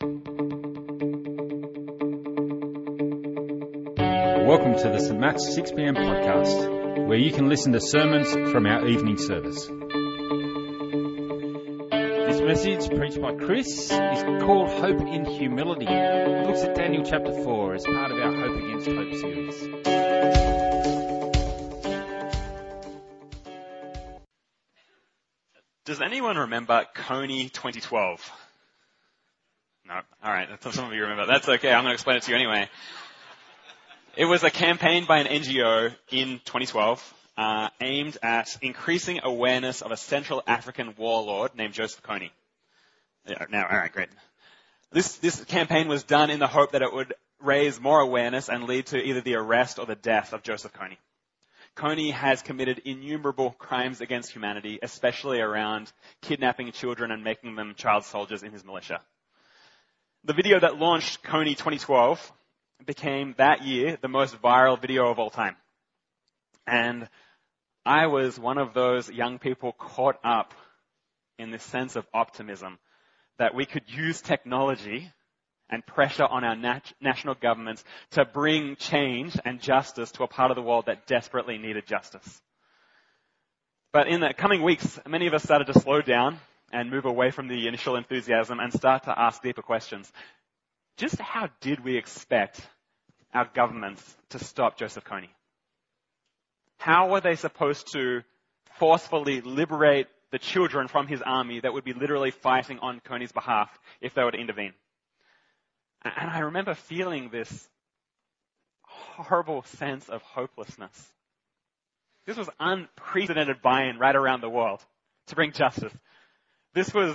Welcome to the St. Matt's 6pm podcast, where you can listen to sermons from our evening service. This message, preached by Chris, is called Hope in Humility. It looks at Daniel chapter 4 as part of our Hope Against Hope series. Does anyone remember Kony 2012? All right. Some of you remember. That's okay. I'm going to explain it to you anyway. It was a campaign by an NGO in 2012 uh, aimed at increasing awareness of a Central African warlord named Joseph Kony. Yeah, now, all right, great. This this campaign was done in the hope that it would raise more awareness and lead to either the arrest or the death of Joseph Kony. Kony has committed innumerable crimes against humanity, especially around kidnapping children and making them child soldiers in his militia. The video that launched Kony 2012 became that year the most viral video of all time. And I was one of those young people caught up in this sense of optimism that we could use technology and pressure on our nat- national governments to bring change and justice to a part of the world that desperately needed justice. But in the coming weeks, many of us started to slow down and move away from the initial enthusiasm and start to ask deeper questions. Just how did we expect our governments to stop Joseph Kony? How were they supposed to forcefully liberate the children from his army that would be literally fighting on Kony's behalf if they were to intervene? And I remember feeling this horrible sense of hopelessness. This was unprecedented buy-in right around the world to bring justice. This was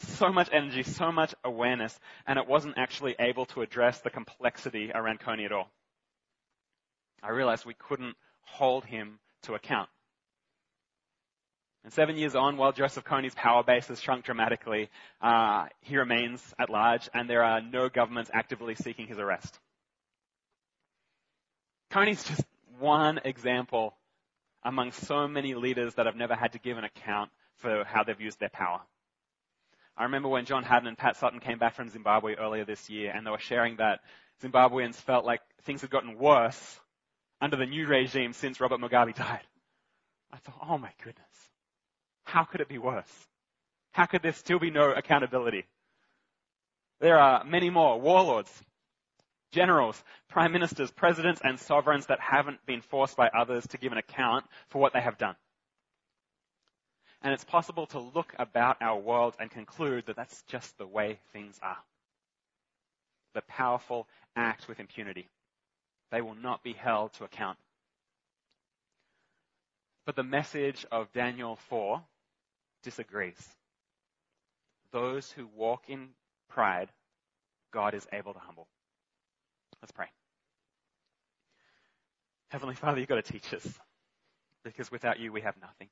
so much energy, so much awareness, and it wasn't actually able to address the complexity around Kony at all. I realized we couldn't hold him to account. And seven years on, while Joseph Kony's power base has shrunk dramatically, uh, he remains at large, and there are no governments actively seeking his arrest. Kony's just one example among so many leaders that have never had to give an account for how they've used their power. I remember when John Haddon and Pat Sutton came back from Zimbabwe earlier this year, and they were sharing that Zimbabweans felt like things had gotten worse under the new regime since Robert Mugabe died. I thought, oh my goodness. How could it be worse? How could there still be no accountability? There are many more warlords, generals, prime ministers, presidents, and sovereigns that haven't been forced by others to give an account for what they have done. And it's possible to look about our world and conclude that that's just the way things are. The powerful act with impunity. They will not be held to account. But the message of Daniel 4 disagrees. Those who walk in pride, God is able to humble. Let's pray. Heavenly Father, you've got to teach us. Because without you, we have nothing.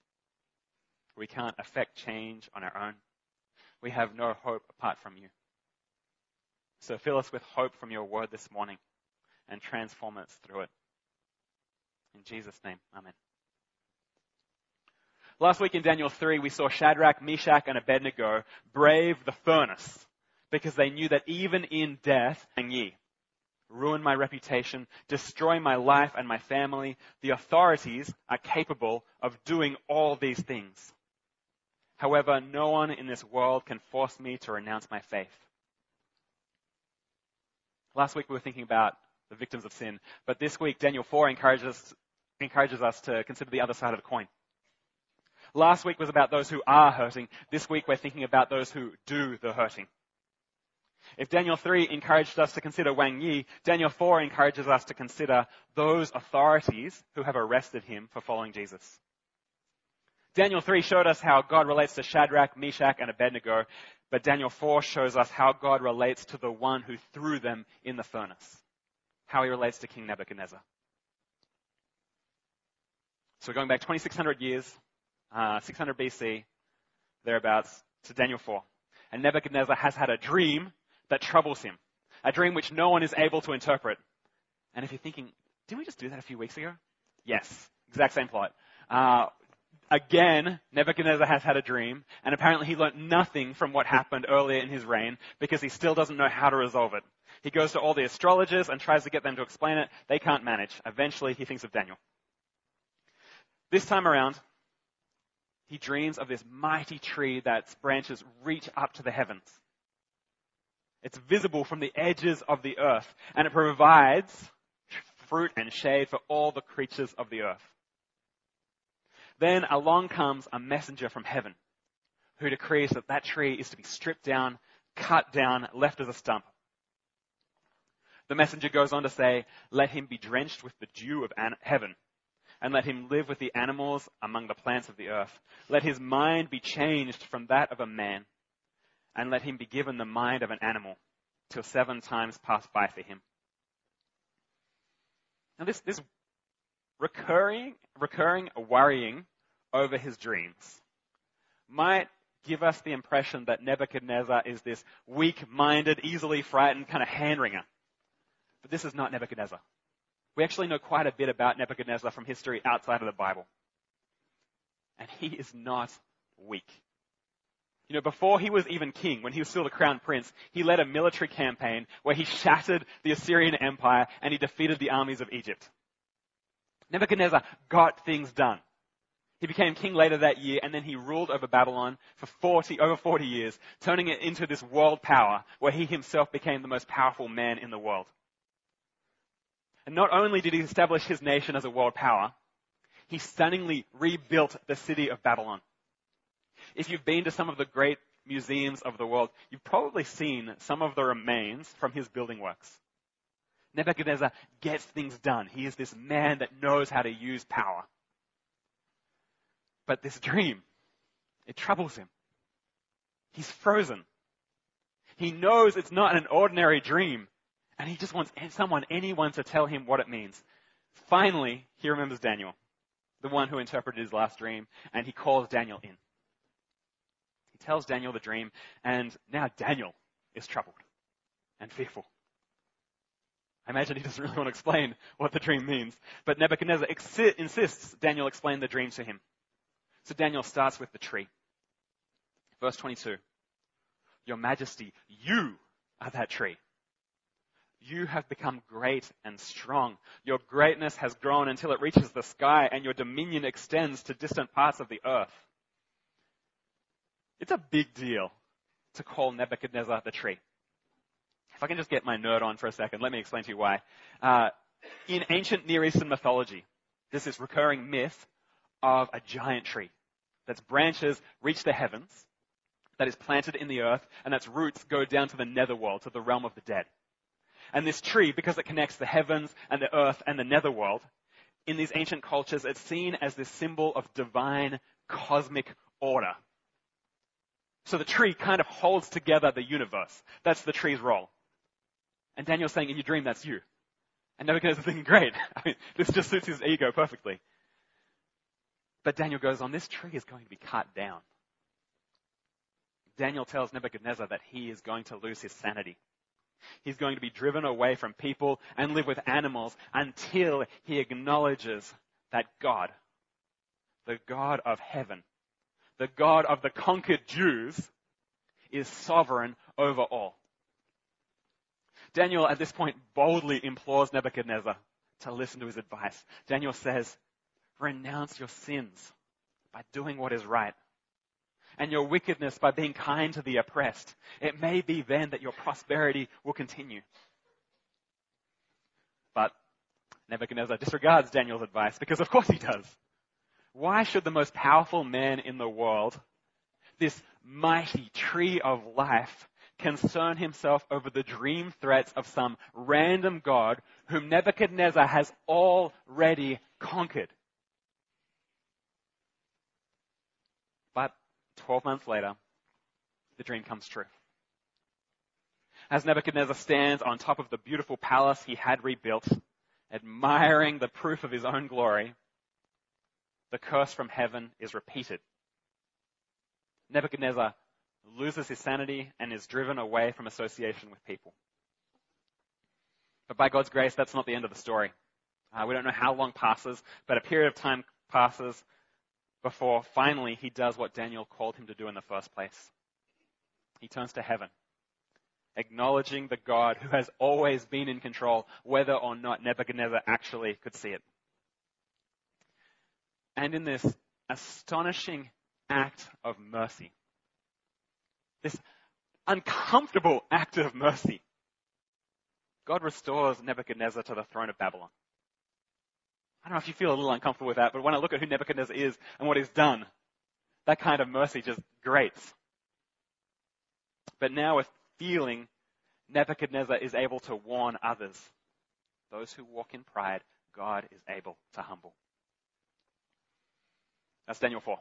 We can't affect change on our own. We have no hope apart from you. So fill us with hope from your word this morning and transform us through it. In Jesus' name, amen. Last week in Daniel 3, we saw Shadrach, Meshach, and Abednego brave the furnace because they knew that even in death, and ye, ruin my reputation, destroy my life and my family, the authorities are capable of doing all these things. However, no one in this world can force me to renounce my faith. Last week we were thinking about the victims of sin, but this week Daniel 4 encourages, encourages us to consider the other side of the coin. Last week was about those who are hurting. This week we're thinking about those who do the hurting. If Daniel 3 encouraged us to consider Wang Yi, Daniel 4 encourages us to consider those authorities who have arrested him for following Jesus. Daniel 3 showed us how God relates to Shadrach, Meshach, and Abednego, but Daniel 4 shows us how God relates to the one who threw them in the furnace. How he relates to King Nebuchadnezzar. So going back 2600 years, uh, 600 BC, thereabouts, to Daniel 4. And Nebuchadnezzar has had a dream that troubles him. A dream which no one is able to interpret. And if you're thinking, didn't we just do that a few weeks ago? Yes. Exact same plot. Uh, again, Nebuchadnezzar has had a dream, and apparently he learnt nothing from what happened earlier in his reign because he still doesn't know how to resolve it. He goes to all the astrologers and tries to get them to explain it. They can't manage. Eventually, he thinks of Daniel. This time around, he dreams of this mighty tree that's branches reach up to the heavens. It's visible from the edges of the earth, and it provides fruit and shade for all the creatures of the earth. Then along comes a messenger from heaven who decrees that that tree is to be stripped down, cut down, left as a stump. The messenger goes on to say, let him be drenched with the dew of an- heaven and let him live with the animals among the plants of the earth. Let his mind be changed from that of a man and let him be given the mind of an animal till seven times pass by for him. Now this, this recurring, recurring worrying over his dreams might give us the impression that Nebuchadnezzar is this weak-minded, easily frightened kind of hand-wringer. But this is not Nebuchadnezzar. We actually know quite a bit about Nebuchadnezzar from history outside of the Bible. And he is not weak. You know, before he was even king, when he was still the crown prince, he led a military campaign where he shattered the Assyrian Empire and he defeated the armies of Egypt. Nebuchadnezzar got things done. He became king later that year and then he ruled over Babylon for 40, over 40 years, turning it into this world power where he himself became the most powerful man in the world. And not only did he establish his nation as a world power, he stunningly rebuilt the city of Babylon. If you've been to some of the great museums of the world, you've probably seen some of the remains from his building works. Nebuchadnezzar gets things done. He is this man that knows how to use power. But this dream, it troubles him. He's frozen. He knows it's not an ordinary dream, and he just wants someone, anyone, to tell him what it means. Finally, he remembers Daniel, the one who interpreted his last dream, and he calls Daniel in. He tells Daniel the dream, and now Daniel is troubled and fearful. I imagine he doesn't really want to explain what the dream means, but Nebuchadnezzar insists Daniel explain the dream to him. So Daniel starts with the tree. Verse 22. Your majesty, you are that tree. You have become great and strong. Your greatness has grown until it reaches the sky and your dominion extends to distant parts of the earth. It's a big deal to call Nebuchadnezzar the tree. If I can just get my nerd on for a second, let me explain to you why. Uh, in ancient Near Eastern mythology, there's this recurring myth of a giant tree that's branches reach the heavens, that is planted in the earth, and that's roots go down to the netherworld, to the realm of the dead. And this tree, because it connects the heavens and the earth and the netherworld, in these ancient cultures, it's seen as this symbol of divine cosmic order. So the tree kind of holds together the universe. That's the tree's role. And Daniel's saying, in your dream, that's you. And Nebuchadnezzar's thinking, great. I mean, this just suits his ego perfectly. But Daniel goes on, this tree is going to be cut down. Daniel tells Nebuchadnezzar that he is going to lose his sanity. He's going to be driven away from people and live with animals until he acknowledges that God, the God of heaven, the God of the conquered Jews, is sovereign over all. Daniel at this point boldly implores Nebuchadnezzar to listen to his advice. Daniel says, renounce your sins by doing what is right and your wickedness by being kind to the oppressed. It may be then that your prosperity will continue. But Nebuchadnezzar disregards Daniel's advice because of course he does. Why should the most powerful man in the world, this mighty tree of life, concern himself over the dream threats of some random God whom Nebuchadnezzar has already conquered? But 12 months later, the dream comes true. As Nebuchadnezzar stands on top of the beautiful palace he had rebuilt, admiring the proof of his own glory, the curse from heaven is repeated. Nebuchadnezzar loses his sanity and is driven away from association with people. But by God's grace, that's not the end of the story. Uh, we don't know how long passes, but a period of time passes before finally he does what Daniel called him to do in the first place. He turns to heaven, acknowledging the God who has always been in control, whether or not Nebuchadnezzar actually could see it. And in this astonishing act of mercy, this uncomfortable act of mercy, God restores Nebuchadnezzar to the throne of Babylon. I don't know if you feel a little uncomfortable with that, but when I look at who Nebuchadnezzar is and what he's done, that kind of mercy just grates. But now with feeling, Nebuchadnezzar is able to warn others. Those who walk in pride, God is able to humble. That's Daniel 4.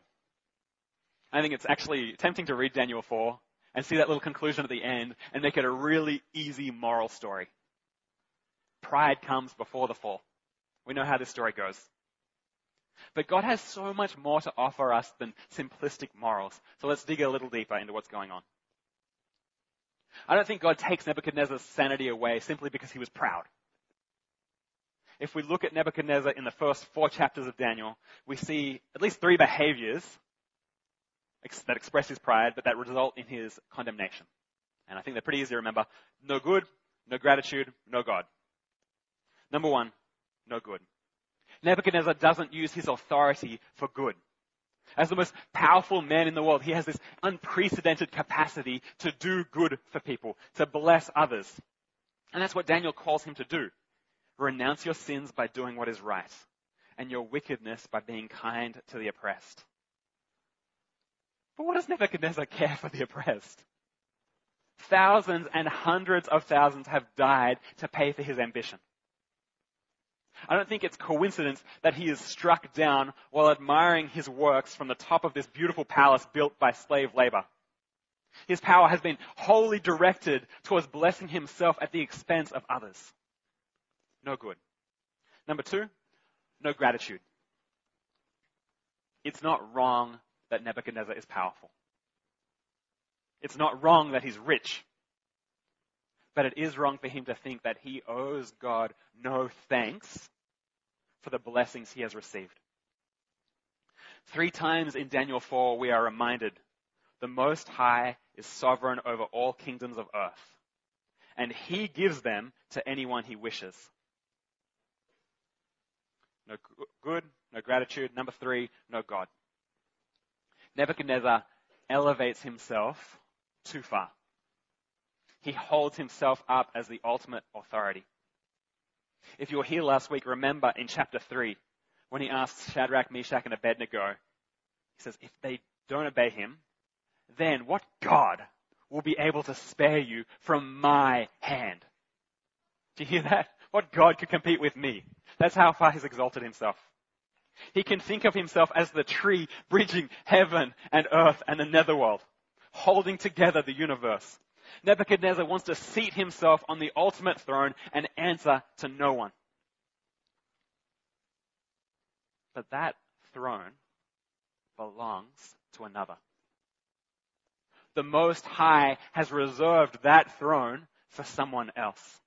I think it's actually tempting to read Daniel 4 and see that little conclusion at the end and make it a really easy moral story. Pride comes before the fall. We know how this story goes. But God has so much more to offer us than simplistic morals. So let's dig a little deeper into what's going on. I don't think God takes Nebuchadnezzar's sanity away simply because he was proud. If we look at Nebuchadnezzar in the first four chapters of Daniel, we see at least three behaviors that express his pride, but that result in his condemnation. And I think they're pretty easy to remember. No good, no gratitude, no God. Number one, no good. Nebuchadnezzar doesn't use his authority for good. As the most powerful man in the world, he has this unprecedented capacity to do good for people, to bless others. And that's what Daniel calls him to do. Renounce your sins by doing what is right, and your wickedness by being kind to the oppressed. But what does Nebuchadnezzar care for the oppressed? Thousands and hundreds of thousands have died to pay for his ambition. I don't think it's coincidence that he is struck down while admiring his works from the top of this beautiful palace built by slave labor. His power has been wholly directed towards blessing himself at the expense of others. No good. Number two, no gratitude. It's not wrong that Nebuchadnezzar is powerful. It's not wrong that he's rich. But it is wrong for him to think that he owes God no thanks for the blessings he has received. Three times in Daniel 4, we are reminded the Most High is sovereign over all kingdoms of earth, and he gives them to anyone he wishes. No good, no gratitude. Number three, no God. Nebuchadnezzar elevates himself too far he holds himself up as the ultimate authority. If you were here last week, remember in chapter 3, when he asks Shadrach, Meshach, and Abednego, he says, if they don't obey him, then what God will be able to spare you from my hand? Do you hear that? What God could compete with me? That's how far he's exalted himself. He can think of himself as the tree bridging heaven and earth and the netherworld, holding together the universe. Nebuchadnezzar wants to seat himself on the ultimate throne and answer to no one. But that throne belongs to another. The Most High has reserved that throne for someone else.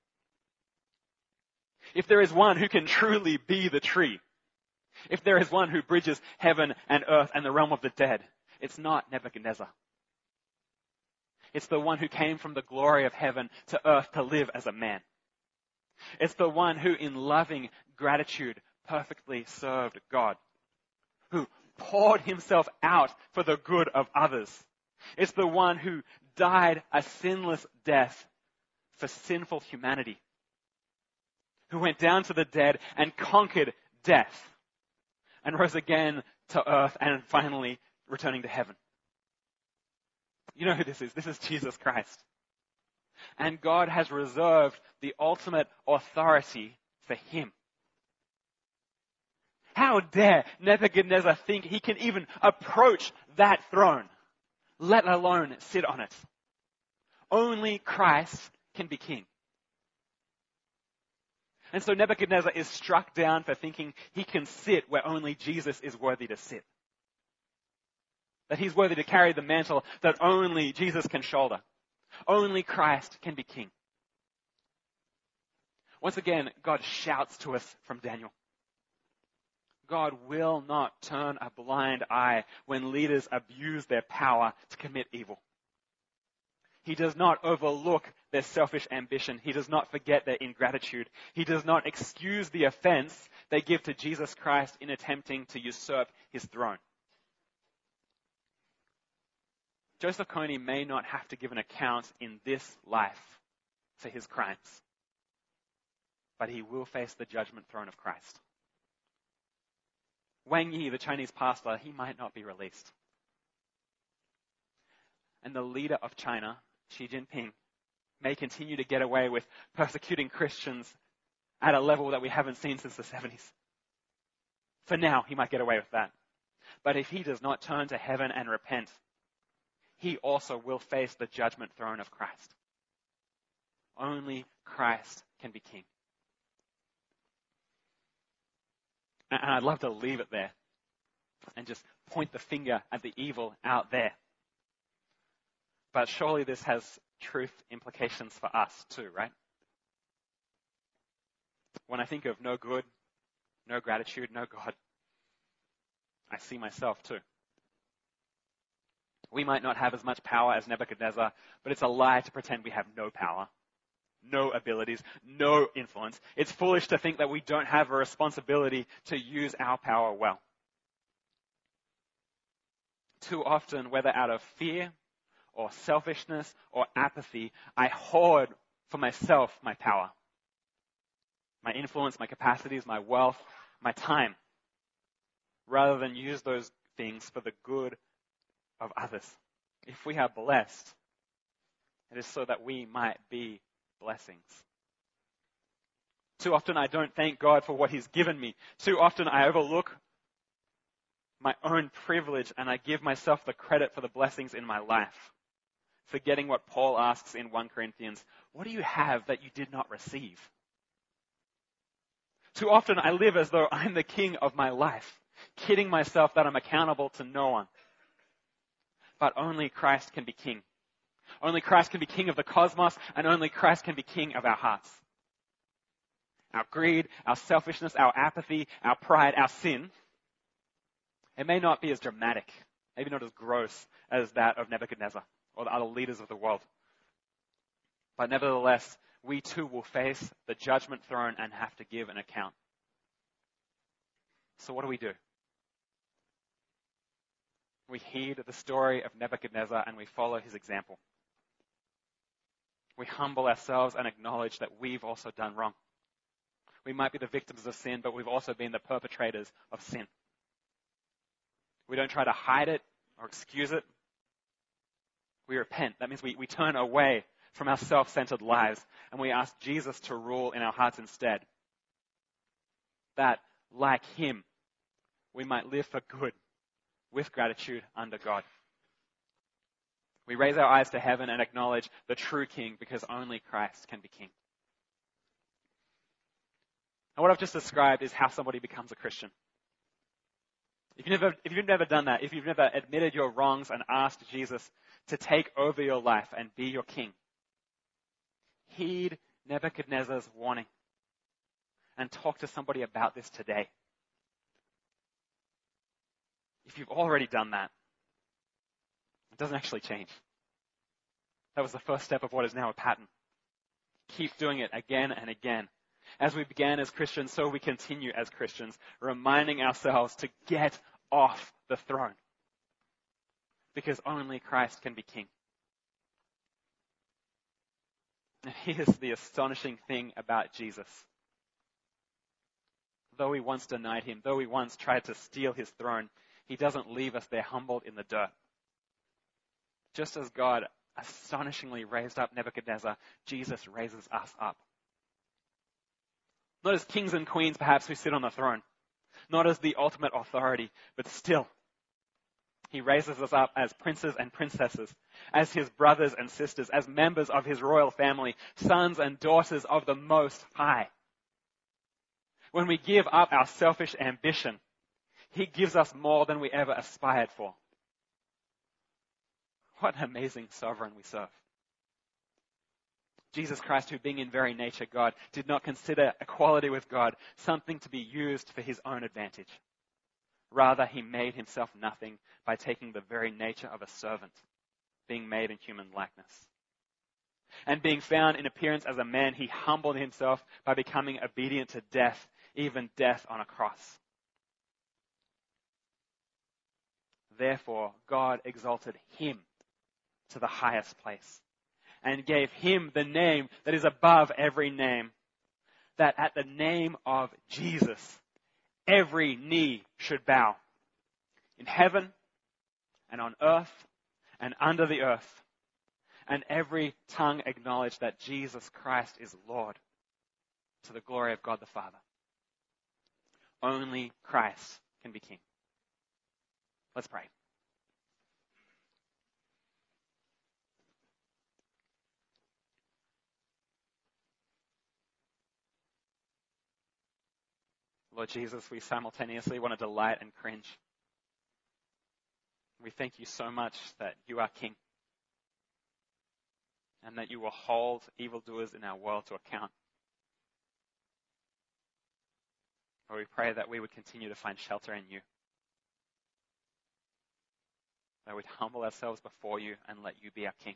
If there is one who can truly be the tree, if there is one who bridges heaven and earth and the realm of the dead, it's not Nebuchadnezzar. It's the one who came from the glory of heaven to earth to live as a man. It's the one who, in loving gratitude, perfectly served God, who poured himself out for the good of others. It's the one who died a sinless death for sinful humanity, who went down to the dead and conquered death, and rose again to earth and finally returning to heaven. You know who this is? This is Jesus Christ. And God has reserved the ultimate authority for him. How dare Nebuchadnezzar think he can even approach that throne, let alone sit on it? Only Christ can be king. And so Nebuchadnezzar is struck down for thinking he can sit where only Jesus is worthy to sit that he's worthy to carry the mantle that only Jesus can shoulder. Only Christ can be king. Once again, God shouts to us from Daniel. God will not turn a blind eye when leaders abuse their power to commit evil. He does not overlook their selfish ambition. He does not forget their ingratitude. He does not excuse the offense they give to Jesus Christ in attempting to usurp his throne. Joseph Kony may not have to give an account in this life for his crimes, but he will face the judgment throne of Christ. Wang Yi, the Chinese pastor, he might not be released. And the leader of China, Xi Jinping, may continue to get away with persecuting Christians at a level that we haven't seen since the 70s. For now, he might get away with that. But if he does not turn to heaven and repent, he also will face the judgment throne of Christ. Only Christ can be king. And I'd love to leave it there and just point the finger at the evil out there. But surely this has truth implications for us too, right? When I think of no good, no gratitude, no God, I see myself too. We might not have as much power as Nebuchadnezzar, but it's a lie to pretend we have no power, no abilities, no influence. It's foolish to think that we don't have a responsibility to use our power well. Too often, whether out of fear or selfishness or apathy, I hoard for myself my power, my influence, my capacities, my wealth, my time, rather than use those things for the good of others. If we are blessed, it is so that we might be blessings. Too often I don't thank God for what He's given me. Too often I overlook my own privilege and I give myself the credit for the blessings in my life. Forgetting what Paul asks in 1 Corinthians, what do you have that you did not receive? Too often I live as though I'm the king of my life, kidding myself that I'm accountable to no one. But only Christ can be king. Only Christ can be king of the cosmos, and only Christ can be king of our hearts. Our greed, our selfishness, our apathy, our pride, our sin, it may not be as dramatic, maybe not as gross as that of Nebuchadnezzar or the other leaders of the world. But nevertheless, we too will face the judgment throne and have to give an account. So what do we do? We heed the story of Nebuchadnezzar and we follow his example. We humble ourselves and acknowledge that we've also done wrong. We might be the victims of sin, but we've also been the perpetrators of sin. We don't try to hide it or excuse it. We repent. That means we, we turn away from our self-centered lives and we ask Jesus to rule in our hearts instead. That, like him, we might live for good with gratitude under God. We raise our eyes to heaven and acknowledge the true King because only Christ can be King. And what I've just described is how somebody becomes a Christian. If you've, never, if you've never done that, if you've never admitted your wrongs and asked Jesus to take over your life and be your king, heed Nebuchadnezzar's warning and talk to somebody about this today. If you've already done that, it doesn't actually change. That was the first step of what is now a pattern. Keep doing it again and again. As we began as Christians, so we continue as Christians, reminding ourselves to get off the throne. Because only Christ can be king. And here's the astonishing thing about Jesus. Though we once denied him, though we once tried to steal his throne, he doesn't leave us there humbled in the dirt. Just as God astonishingly raised up Nebuchadnezzar, Jesus raises us up. Not as kings and queens, perhaps, who sit on the throne. Not as the ultimate authority, but still. He raises us up as princes and princesses, as his brothers and sisters, as members of his royal family, sons and daughters of the Most High. When we give up our selfish ambition he gives us more than we ever aspired for. What an amazing sovereign we serve. Jesus Christ, who being in very nature God, did not consider equality with God something to be used for his own advantage. Rather, he made himself nothing by taking the very nature of a servant, being made in human likeness. And being found in appearance as a man, he humbled himself by becoming obedient to death, even death on a cross. Therefore, God exalted him to the highest place and gave him the name that is above every name, that at the name of Jesus, every knee should bow in heaven and on earth and under the earth, and every tongue acknowledge that Jesus Christ is Lord to the glory of God the Father. Only Christ can be king. Let's pray. Lord Jesus, we simultaneously want to delight and cringe. We thank you so much that you are King and that you will hold evildoers in our world to account. Lord, we pray that we would continue to find shelter in you. That we'd humble ourselves before you and let you be our King.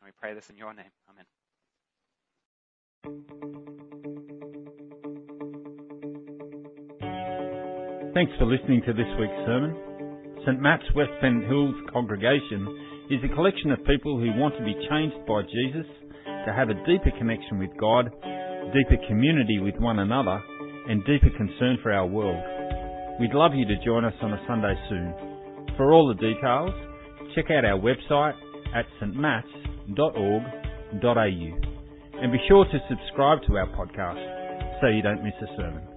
And we pray this in your name. Amen. Thanks for listening to this week's sermon. St. Matt's West Pennant Hills congregation is a collection of people who want to be changed by Jesus, to have a deeper connection with God, deeper community with one another, and deeper concern for our world. We'd love you to join us on a Sunday soon. For all the details, check out our website at stmats.org.au. And be sure to subscribe to our podcast so you don't miss a sermon.